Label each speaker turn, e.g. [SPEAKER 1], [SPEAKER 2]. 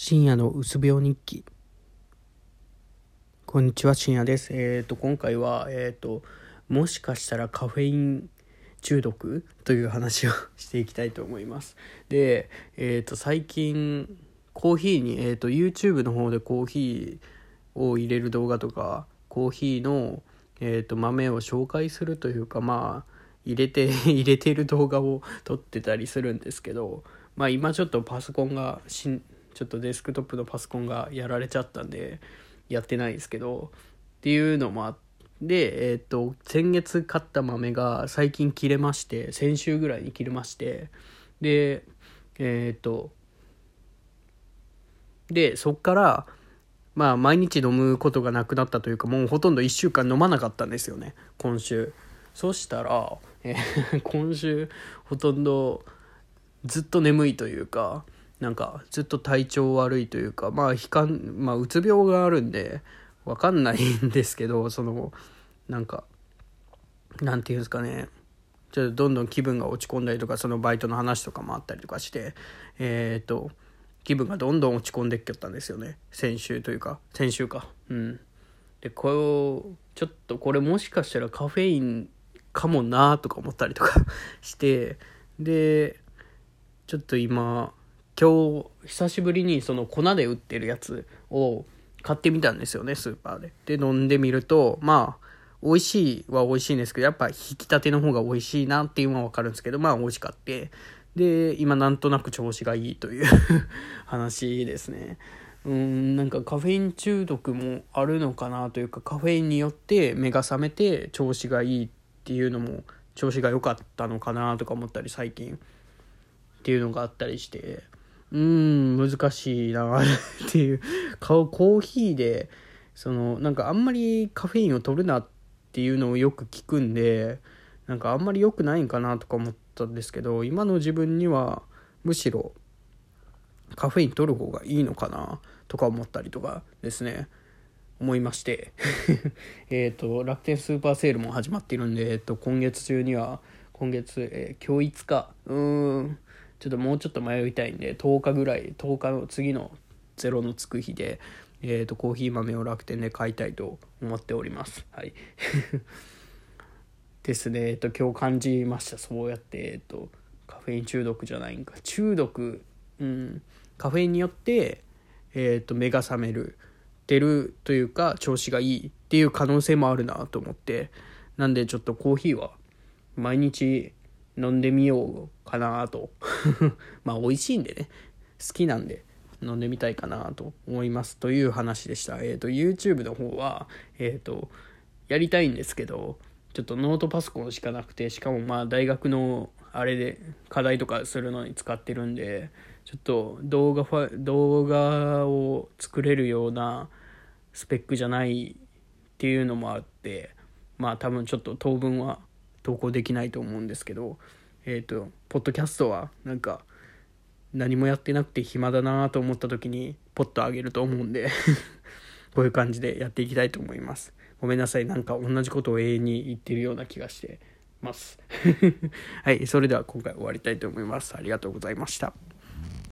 [SPEAKER 1] 深夜のうつ病日記。こんにちは深夜です。えっ、ー、と今回はえっ、ー、ともしかしたらカフェイン中毒という話を していきたいと思います。でえっ、ー、と最近コーヒーにえっ、と YouTube の方でコーヒーを入れる動画とかコーヒーのえっ、と豆を紹介するというかまあ入れて 入れてる動画を撮ってたりするんですけどまあ今ちょっとパソコンがしんちょっとデスクトップのパソコンがやられちゃったんでやってないですけどっていうのもあってえっ、と先月買った豆が最近切れまして先週ぐらいに切れましてでえっ、とでそっからまあ毎日飲むことがなくなったというかもうほとんど1週間飲まなかったんですよね今週。そしたら、えー、今週ほとんどずっと眠いというかなんかずっと体調悪いというかまあ悲観まあうつ病があるんでわかんないんですけどそのなんかなんていうんですかね。ちょっとどんどん気分が落ち込んだりとかそのバイトの話とかもあったりとかしてえっ、と気分がどんどん落ち込んでっきゃったんですよね。先週というか先週か。うん。でこうちょっとこれもしかしたらカフェインかもなとか思ったりとか してでちょっと今今日久しぶりにその粉で売ってるやつを買ってみたんですよねスーパーで。で飲んでみるとまあ美味しいは美味しいんですけどやっぱ引き立ての方が美味しいなっていうのは分かるんですけどまあ美味しかってで今なんとなく調子がいいという話ですね。うんなんかカフェイン中毒もあるのかなというかカフェインによって目が覚めて調子がいいっていうのも調子が良かったのかなとか思ったり最近っていうのがあったりしてうん、難しいなっていう。顔コーヒーで、その、なんかあんまりカフェインを取るなっていうのをよく聞くんで、なんかあんまり良くないんかなとか思ったんですけど、今の自分にはむしろカフェイン取る方がいいのかなとか思ったりとかですね。思いまして えっと楽天スーパーセールも始まっているんで、えっと、今月中には今月、えー、今日5日うーんちょっともうちょっと迷いたいんで10日ぐらい10日の次のゼロのつく日で、えーと、コーヒー豆を楽天で買いたいと思っております。はい。ですね。えっ、と今日感じました。そうやってえっ、とカフェイン中毒じゃないんか。中毒うん。カフェインによってえっ、と目が覚める出るというか調子がいいっていう可能性もあるなと思って。なんでちょっとコーヒーは毎日飲んでみようかなと。まあ美味しいんでね。好きなんで飲んでみたいかなと思いますという話でした。えっ、ー、と YouTube の方はえっ、ー、とやりたいんですけどちょっとノートパソコンしかなくてしかもまあ大学のあれで課題とかするのに使ってるんでちょっと動画動画を作れるようなスペックじゃないっていうのもあってまあ多分ちょっと当分は投稿できないと思うんですけどえっ、ー、とポッドキャストはなんか何もやってなくて暇だなと思った時にポッとあげると思うんで こういう感じでやっていきたいと思います。ごめんなさい。なんか同じことを永遠に言ってるような気がしてます。はい。それでは今回終わりたいと思います。ありがとうございました。